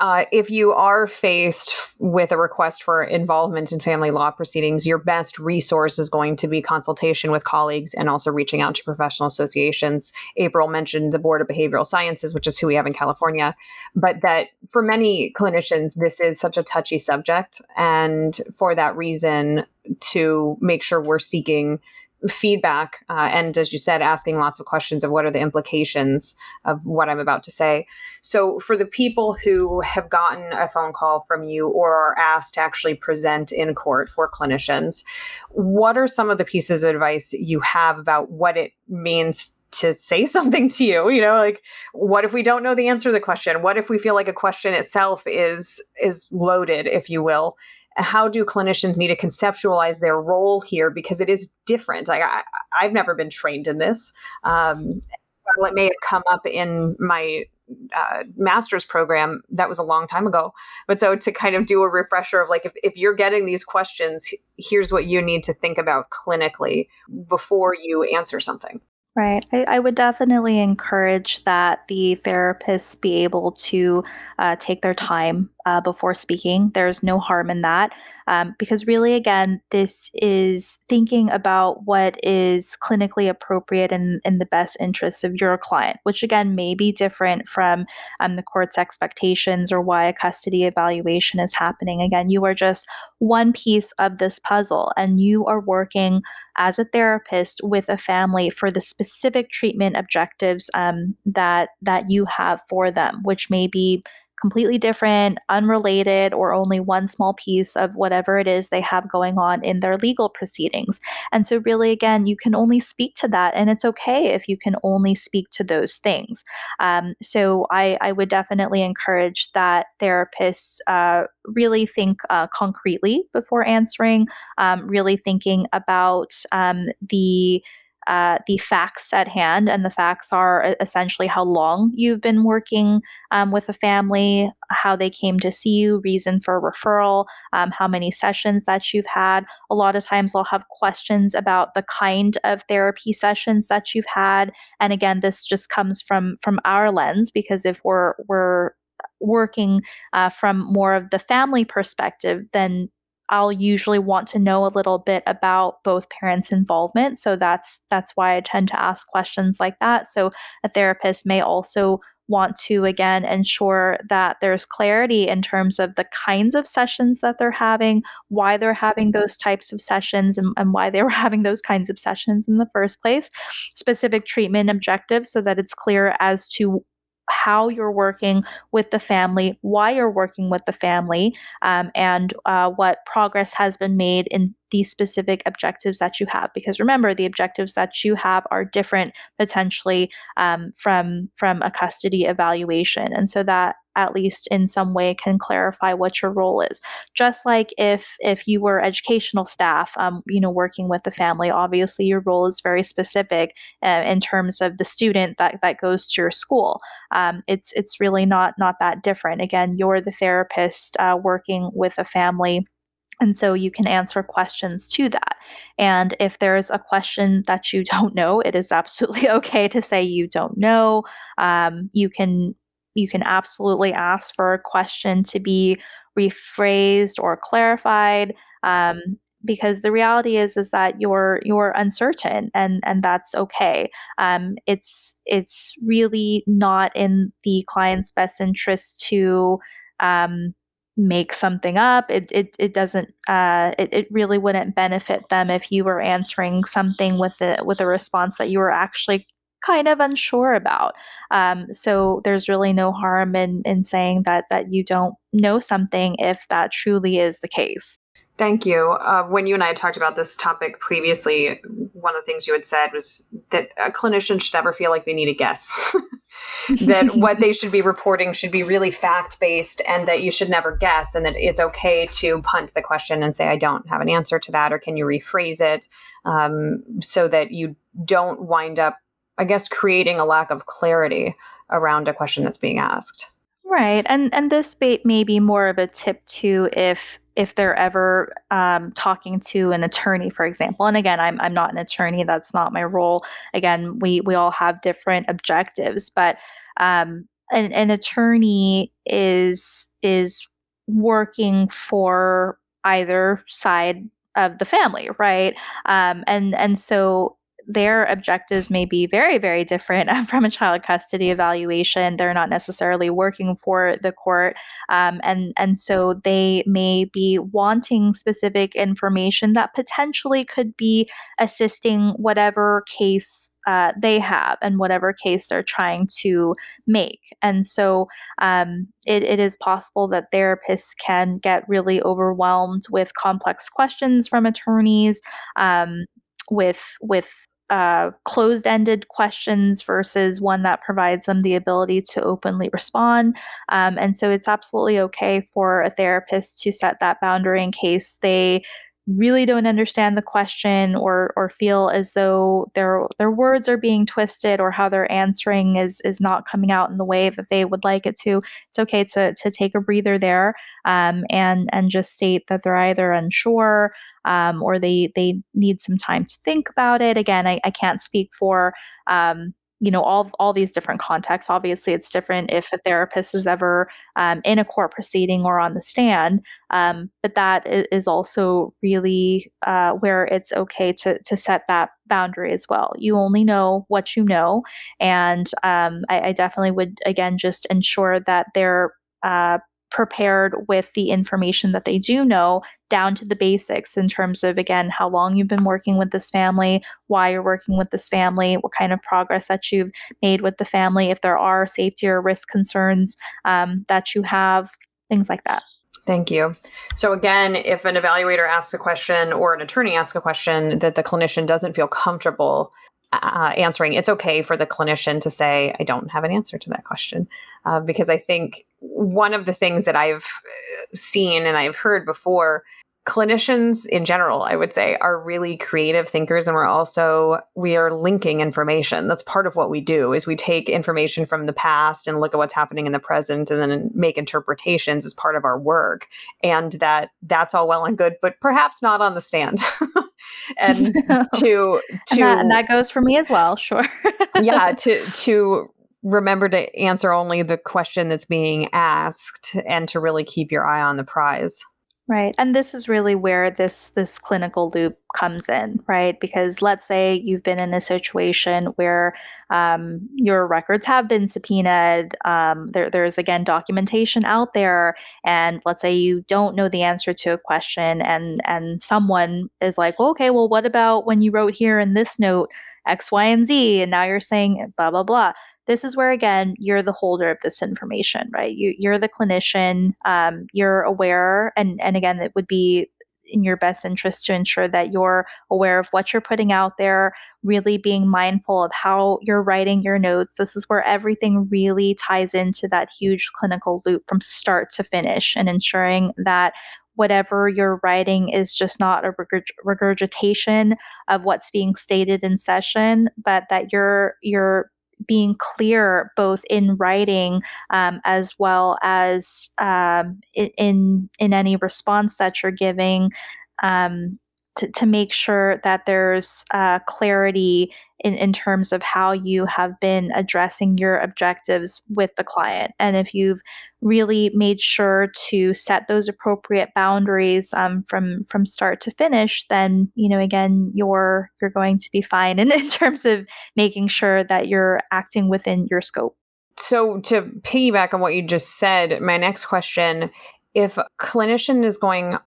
uh, if you are faced with a request for involvement in family law proceedings, your best resource is going to be consultation with colleagues and also reaching out to professional associations. April mentioned the Board of Behavioral Sciences, which is who we have in California, but that for many clinicians, this is such a touchy subject. And for that reason, to make sure we're seeking feedback uh, and as you said asking lots of questions of what are the implications of what i'm about to say. So for the people who have gotten a phone call from you or are asked to actually present in court for clinicians what are some of the pieces of advice you have about what it means to say something to you? You know like what if we don't know the answer to the question? What if we feel like a question itself is is loaded if you will how do clinicians need to conceptualize their role here? Because it is different. I, i've never been trained in this. Um, while it may have come up in my uh, master's program that was a long time ago. But so to kind of do a refresher of like if, if you're getting these questions here's what you need to think about clinically before you answer something. Right. I, I, would definitely encourage that the therapists be able to uh, take their time uh, before speaking. There's no harm in that um, because, really, again, this is thinking about what is clinically appropriate and in the best interests of your client, which, again, may be different from um, the court's expectations or why a custody evaluation is happening. Again, you are just one piece of this puzzle, and you are working as a therapist with a family for the specific treatment objectives um, that that you have for them, which may be completely different, unrelated, or only one small piece of whatever it is they have going on in their legal proceedings. And so, really, again, you can only speak to that, and it's okay if you can only speak to those things. Um, so, I, I, would definitely encourage that therapists uh, really think uh, concretely before answering, um, really thinking about um, the uh, the facts at hand, and the facts are essentially how long you've been working um, with a family, how they came to see you, reason for referral, um, how many sessions that you've had. A lot of times, I'll have questions about the kind of therapy sessions that you've had, and again, this just comes from from our lens because if we're we're working uh, from more of the family perspective, then I'll usually want to know a little bit about both parents' involvement. So that's that's why I tend to ask questions like that. So a therapist may also want to again ensure that there's clarity in terms of the kinds of sessions that they're having, why they're having those types of sessions, and, and why they were having those kinds of sessions in the first place, specific treatment objectives so that it's clear as to how you're working with the family, why you're working with the family, um, and uh, what progress has been made in these specific objectives that you have. Because remember, the objectives that you have are different potentially um, from from a custody evaluation, and so that at least in some way can clarify what your role is. Just like if if you were educational staff um, you know working with the family obviously your role is very specific uh, in terms of the student that that goes to your school. Um, it's it's really not not that different. Again you're the therapist uh, working with a family and so you can answer questions to that. And if there's a question that you don't know, it is absolutely okay to say you don't know. Um, you can you can absolutely ask for a question to be rephrased or clarified um, because the reality is is that you're you're uncertain and and that's okay um, it's it's really not in the client's best interest to um, make something up it it, it doesn't uh, it, it really wouldn't benefit them if you were answering something with a with a response that you were actually kind of unsure about. Um, so there's really no harm in in saying that that you don't know something if that truly is the case. Thank you. Uh, when you and I had talked about this topic previously, one of the things you had said was that a clinician should never feel like they need a guess. that what they should be reporting should be really fact based and that you should never guess, and that it's okay to punt the question and say, I don't have an answer to that, or can you rephrase it um, so that you don't wind up I guess, creating a lack of clarity around a question that's being asked. Right, and and this may be more of a tip too if if they're ever um, talking to an attorney, for example. And again, I'm I'm not an attorney; that's not my role. Again, we we all have different objectives, but um, an, an attorney is is working for either side of the family, right? Um, and and so their objectives may be very, very different from a child custody evaluation. They're not necessarily working for the court. Um, and, and so they may be wanting specific information that potentially could be assisting whatever case uh, they have and whatever case they're trying to make. And so um, it, it is possible that therapists can get really overwhelmed with complex questions from attorneys. Um, with with uh, closed ended questions versus one that provides them the ability to openly respond. Um, and so it's absolutely okay for a therapist to set that boundary in case they really don't understand the question or or feel as though their their words are being twisted or how they're answering is is not coming out in the way that they would like it to it's okay to to take a breather there um, and and just state that they're either unsure um, or they they need some time to think about it. Again, I, I can't speak for um, you know all all these different contexts obviously it's different if a therapist is ever um, in a court proceeding or on the stand um, but that is also really uh, where it's okay to to set that boundary as well you only know what you know and um, I, I, definitely would again just ensure that they're uh, prepared with the information that they do know down to the basics in terms of again how long you've been working with this family why you're working with this family what kind of progress that you've made with the family if there are safety or risk concerns um, that you have things like that Thank you. So, again, if an evaluator asks a question or an attorney asks a question that the clinician doesn't feel comfortable uh, answering, it's okay for the clinician to say, I don't have an answer to that question. Uh, because I think one of the things that I've uh, seen and I've heard before clinicians in general i would say are really creative thinkers and we're also we are linking information. That's part of what we do is we take information from the past and look at what's happening in the present and then make interpretations as part of our work. And that that's all well and good but perhaps not on the stand and to to and that, and that goes for me as well sure. Yeah to to remember to answer only the question that's being asked and to really keep your eye on the prize Right. And this is really where this this clinical loop comes in, right? Because let's say you've been in a situation where um, your records have been subpoenaed. Um, there, there's again documentation out there, and let's say you don't know the answer to a question, and and someone is like, well, okay, well, what about when you wrote here in this note X, Y, and Z, and now you're saying blah blah blah this is where again you're the holder of this information right you, you're the clinician um, you're aware and and again it would be in your best interest to ensure that you're aware of what you're putting out there, really being mindful of how you're writing your notes. This is where everything really ties into that huge clinical loop from start to finish and ensuring that whatever you're writing is just not a regurgitation of what's being stated in session, but that you're you're being clear both in writing um, as well as um, in in any response that you're giving um, to, to make sure that there's uh, clarity in, in terms of how you have been addressing your objectives with the client. And if you've really made sure to set those appropriate boundaries um, from from start to finish, then you know again you're you're going to be fine in, in terms of making sure that you're acting within your scope. So to piggyback on what you just said, my next question if a clinician is going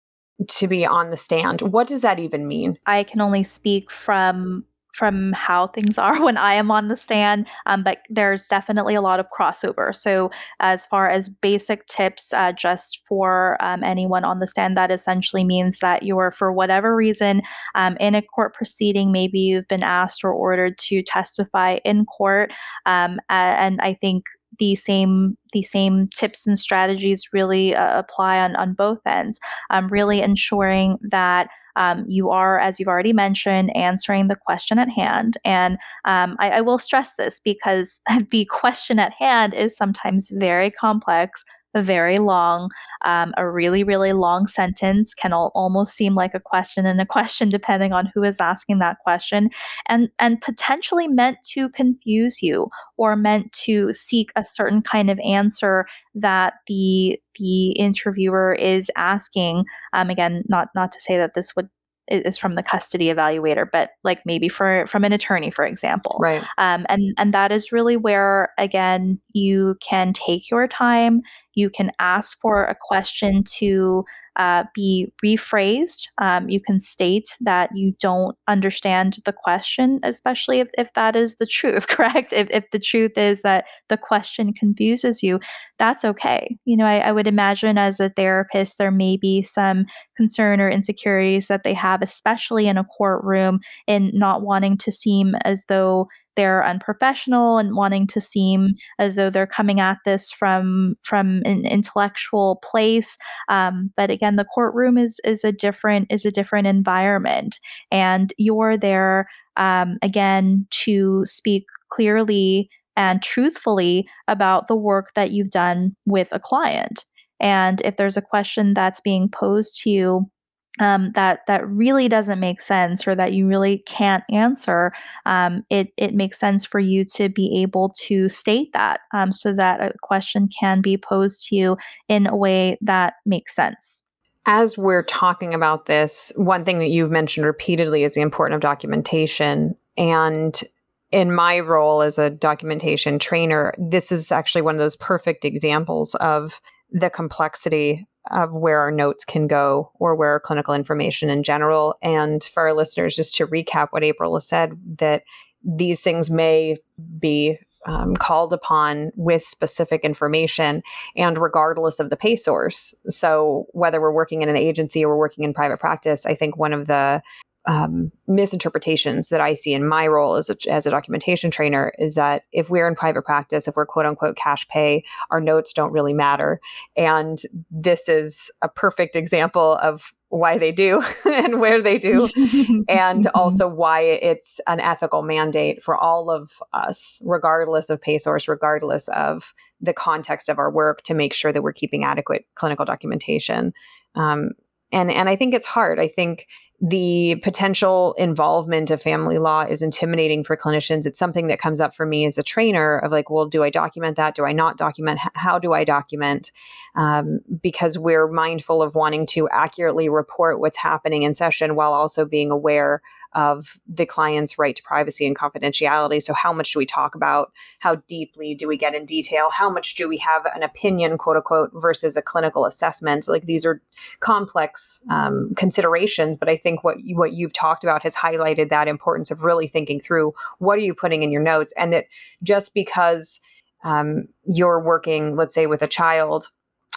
to be on the stand. What does that even mean? I can only speak from from how things are when I am on the stand, um, but there's definitely a lot of crossover. So, as far as basic tips, uh, just for um, anyone on the stand, that essentially means that you're, for whatever reason, um, in a court proceeding, maybe you've been asked or ordered to testify in court. Um, and I think the same the same tips and strategies really uh, apply on on both ends. Um, really ensuring that um, you are, as you've already mentioned, answering the question at hand. And um, I, I will stress this because the question at hand is sometimes very complex, very long. Um, a really, really long sentence can al- almost seem like a question and a question depending on who is asking that question, and and potentially meant to confuse you or meant to seek a certain kind of answer that the the interviewer is asking. Um, again, not not to say that this would is from the custody evaluator, but like maybe for from an attorney, for example. Right. Um, and and that is really where again you can take your time. You can ask for a question to uh, be rephrased. Um, you can state that you don't understand the question, especially if, if that is the truth, correct? If, if the truth is that the question confuses you, that's okay. You know, I, I would imagine as a therapist, there may be some concern or insecurities that they have, especially in a courtroom, in not wanting to seem as though they're unprofessional and wanting to seem as though they're coming at this from from an intellectual place. Um, but again, the courtroom is is a different is a different environment, and you're there um, again to speak clearly and truthfully about the work that you've done with a client. And if there's a question that's being posed to you um, that that really doesn't make sense or that you really can't answer, um, it it makes sense for you to be able to state that um, so that a question can be posed to you in a way that makes sense. As we're talking about this, one thing that you've mentioned repeatedly is the importance of documentation. And in my role as a documentation trainer, this is actually one of those perfect examples of the complexity of where our notes can go or where clinical information in general. And for our listeners, just to recap what April has said, that these things may be um, called upon with specific information and regardless of the pay source. So, whether we're working in an agency or we're working in private practice, I think one of the um, misinterpretations that I see in my role as a, as a documentation trainer is that if we're in private practice, if we're quote unquote cash pay, our notes don't really matter. And this is a perfect example of why they do and where they do, and also why it's an ethical mandate for all of us, regardless of pay source, regardless of the context of our work, to make sure that we're keeping adequate clinical documentation. Um, and and I think it's hard. I think the potential involvement of family law is intimidating for clinicians. It's something that comes up for me as a trainer of like, well, do I document that? Do I not document? How do I document? Um, because we're mindful of wanting to accurately report what's happening in session while also being aware of the client's right to privacy and confidentiality. So, how much do we talk about? How deeply do we get in detail? How much do we have an opinion, quote unquote, versus a clinical assessment? Like these are complex um, considerations, but I think what you, what you've talked about has highlighted that importance of really thinking through what are you putting in your notes, and that just because um, you're working, let's say, with a child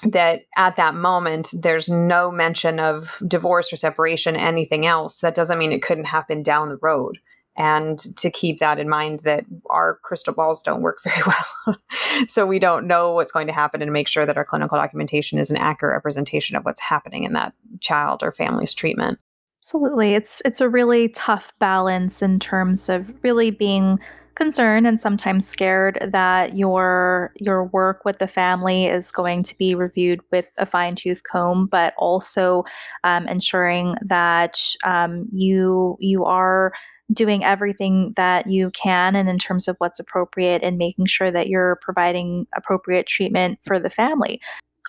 that at that moment there's no mention of divorce or separation anything else that doesn't mean it couldn't happen down the road. And to keep that in mind that our crystal balls don't work very well. So we don't know what's going to happen and make sure that our clinical documentation is an accurate representation of what's happening in that child or family's treatment. Absolutely. It's it's a really tough balance in terms of really being concerned and sometimes scared that your your work with the family is going to be reviewed with a fine tooth comb, but also um, ensuring that um, you you are doing everything that you can and in terms of what's appropriate and making sure that you're providing appropriate treatment for the family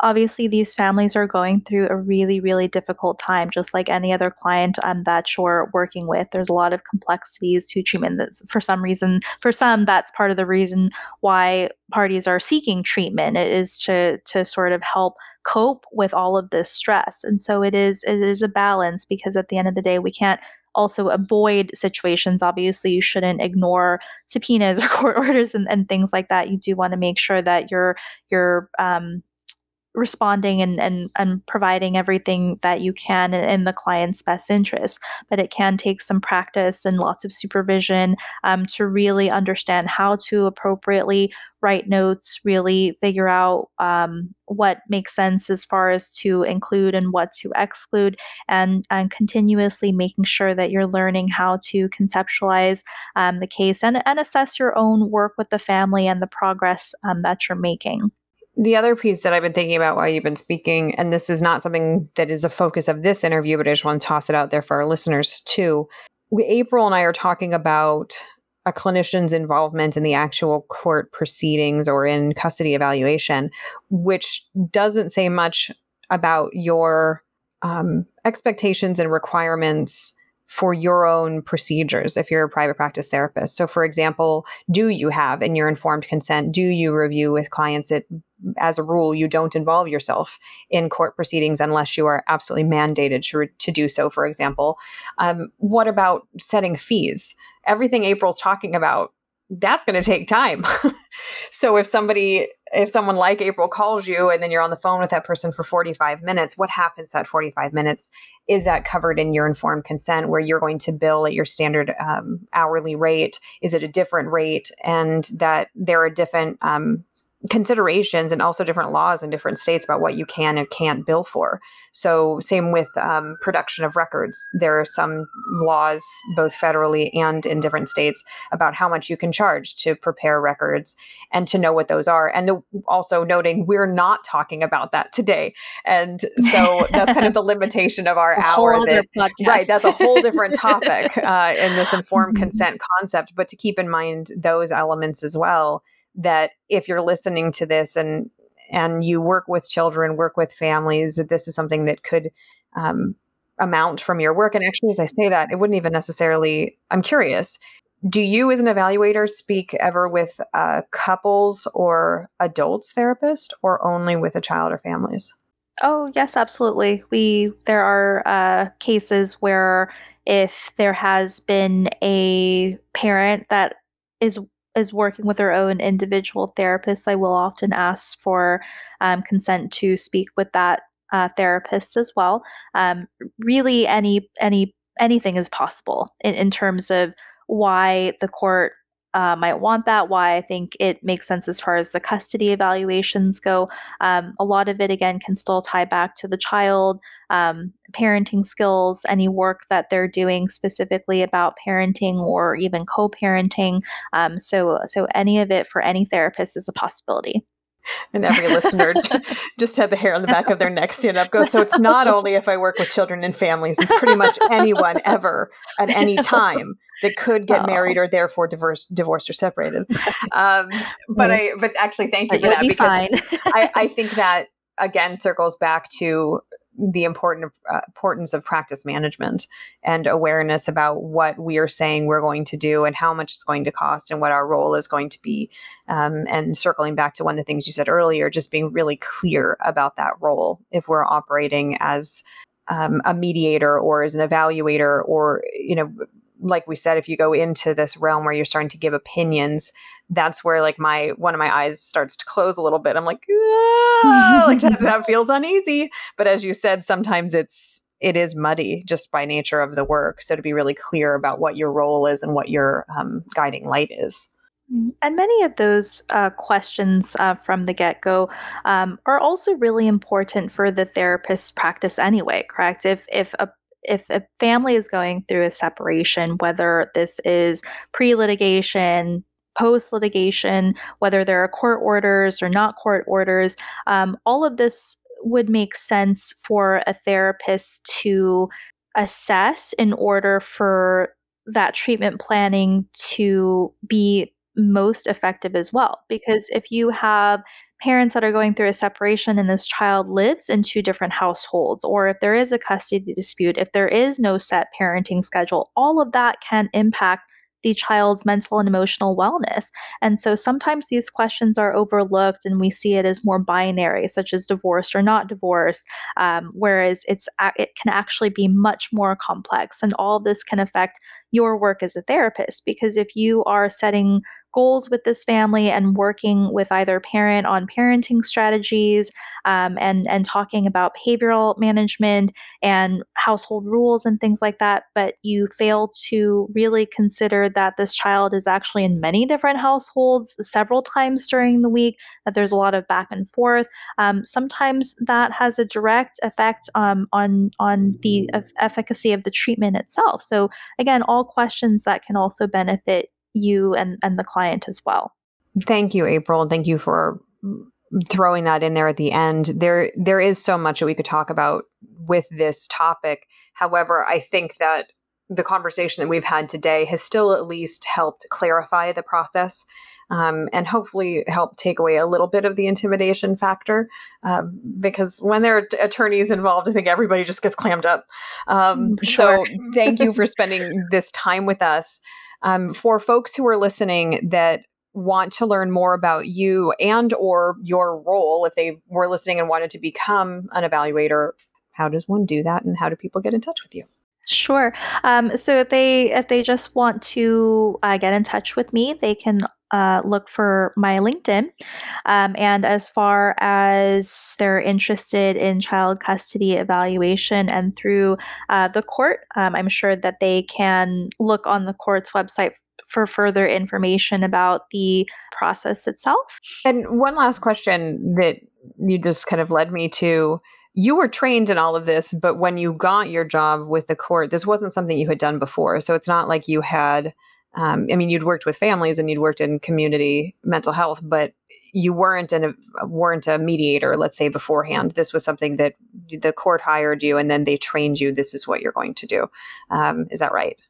obviously these families are going through a really really difficult time just like any other client um, that you're working with there's a lot of complexities to treatment that's for some reason for some that's part of the reason why parties are seeking treatment it is to to sort of help cope with all of this stress and so it is it is a balance because at the end of the day we can't also avoid situations. Obviously, you shouldn't ignore subpoenas or court orders and, and things like that. You do want to make sure that you're you're um, responding and, and, and providing everything that you can in, the client's best interest. But it can take some practice and lots of supervision um, to really understand how to appropriately write notes, really figure out um, what makes sense as far as to include and what to exclude, and, and continuously making sure that you're learning how to conceptualize um, the case and, and assess your own work with the family and the progress um, that you're making. The other piece that I've been thinking about while you've been speaking, and this is not something that is a focus of this interview, but I just want to toss it out there for our listeners too. We, April and I are talking about a clinician's involvement in the actual court proceedings or in custody evaluation, which doesn't say much about your um, expectations and requirements for your own procedures if you're a private practice therapist. So, for example, do you have in your informed consent, do you review with clients that, as a rule, you don't involve yourself in court proceedings unless you are absolutely mandated to, to do so, for example? Um, what about setting fees? Everything April's talking about that's going to take time. so if somebody if someone like April calls you and then you're on the phone with that person for 45 minutes, what happens that 45 minutes? Is that covered in your informed consent where you're going to bill at your standard um, hourly rate? Is it a different rate? And that there are different um, considerations and also different laws in different states about what you can and can't bill for. So, same with um, production of records. There are some laws, both federally and in different states, about how much you can charge to prepare records and to know what those are. And also noting we're not talking about that today. And so that's kind of the limitation of our hour. That, right. That's a whole different topic uh, in this informed mm-hmm. consent concept. But to keep in mind those elements as well that if you're listening to this and and you work with children, work with families, that this is something that could um, amount from your work. And actually, as I say that, it wouldn't even necessarily. I'm curious. Do you, as an evaluator, speak ever with uh, couples or adults therapist, or only with a child or families? Oh yes, absolutely. We there are uh, cases where if there has been a parent that is is working with their own individual therapist, I will often ask for um, consent to speak with that uh, therapist as well. Um, really, any any anything is possible in, in terms of why the court uh, might want that, why I think it makes sense as far as the custody evaluations go. Um, a lot of it, again, can still tie back to the child, um, parenting skills, any work that they're doing specifically about parenting or even co parenting. Um, so, so, any of it for any therapist is a possibility and every listener just had the hair on the back of their neck stand up go so it's not only if i work with children and families it's pretty much anyone ever at any time that could get oh. married or therefore divorced divorced or separated. Um, but i but actually thank you for that be because I, I think that again circles back to the important uh, importance of practice management and awareness about what we are saying we're going to do and how much it's going to cost and what our role is going to be. Um, and circling back to one of the things you said earlier, just being really clear about that role if we're operating as um, a mediator or as an evaluator or you know like we said if you go into this realm where you're starting to give opinions that's where like my one of my eyes starts to close a little bit. I'm like, like that, that feels uneasy. But as you said, sometimes it's it is muddy just by nature of the work. So to be really clear about what your role is and what your um, guiding light is. Mm, and many of those uh, questions uh, from the get go um, are also really important for the therapist's practice anyway, correct? If, if a if a family is going through a separation, whether this is pre litigation, post litigation, whether there are court orders or not court orders, um, all of this would make sense for a therapist to assess in order for that treatment planning to be most effective as well. Because if you have parents that are going through a separation and this child lives in two different households, or if there is a custody dispute, if there is no set parenting schedule, all of that can impact the child's mental and emotional wellness. And so sometimes these questions are overlooked and we see it as more binary, such as divorced or not divorced, um, whereas it's it can actually be much more complex. And all this can affect your work as a therapist because if you are setting goals with this family and working with either parent on parenting strategies um, and and talking about behavioral management and household rules and things like that but you fail to really consider that this child is actually in many different households several times during the week that there's a lot of back and forth um, sometimes that has a direct effect um, on on the efficacy of the treatment itself. So again all questions that can also benefit you and and the client as well. Thank you, April. Thank you for throwing that in there at the end. There there is so much that we could talk about with this topic. However, I think that the conversation that we've had today has still at least helped clarify the process um, and hopefully help take away a little bit of the intimidation factor. Uh, because when there are attorneys involved, I think everybody just gets clammed up. Um, sure. So thank you for spending this time with us. Um, for folks who are listening that want to learn more about you and or your role if they were listening and wanted to become an evaluator how does one do that and how do people get in touch with you Sure. Um, so if they if they just want to uh, get in touch with me, they can uh, look for my LinkedIn. Um, and as far as they're interested in child custody evaluation and through uh, the court, um, I'm sure that they can look on the court's website for further information about the process itself. And one last question that you just kind of led me to you were trained in all of this, but when you got your job with the court, this wasn't something you had done before. So it's not like you had, um, I mean, you'd worked with families and you'd worked in community mental health, but you weren't a weren't a mediator, let's say beforehand. This was something that the court hired you, and then they trained you. This is what you're going to do. Um, is that right?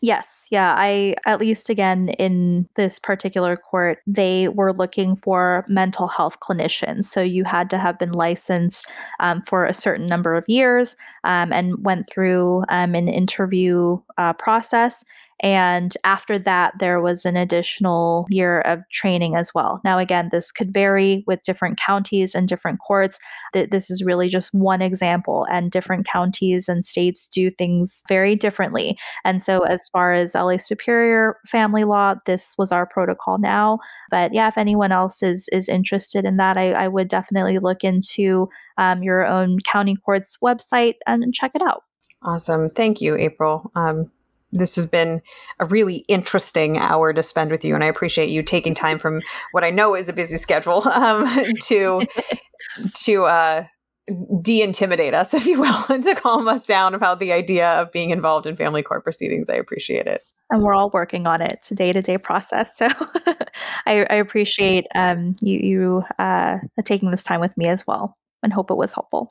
Yes, yeah. I, at least again, in this particular court, they were looking for mental health clinicians. So you had to have been licensed um, for a certain number of years um, and went through um, an interview uh, process. And after that, there was an additional year of training as well. Now, again, this could vary with different counties and different courts. This is really just one example, and different counties and states do things very differently. And so, as far as LA Superior family law, this was our protocol now. But yeah, if anyone else is is interested in that, I, I would definitely look into um, your own county court's website and check it out. Awesome. Thank you, April. Um, this has been a really interesting hour to spend with you and i appreciate you taking time from what i know is a busy schedule um, to to uh, de-intimidate us if you will and to calm us down about the idea of being involved in family court proceedings. I appreciate it. And we're all working on it. It's a day-to-day process so I, I, appreciate um, you, you uh, taking this time with me as well and hope it was helpful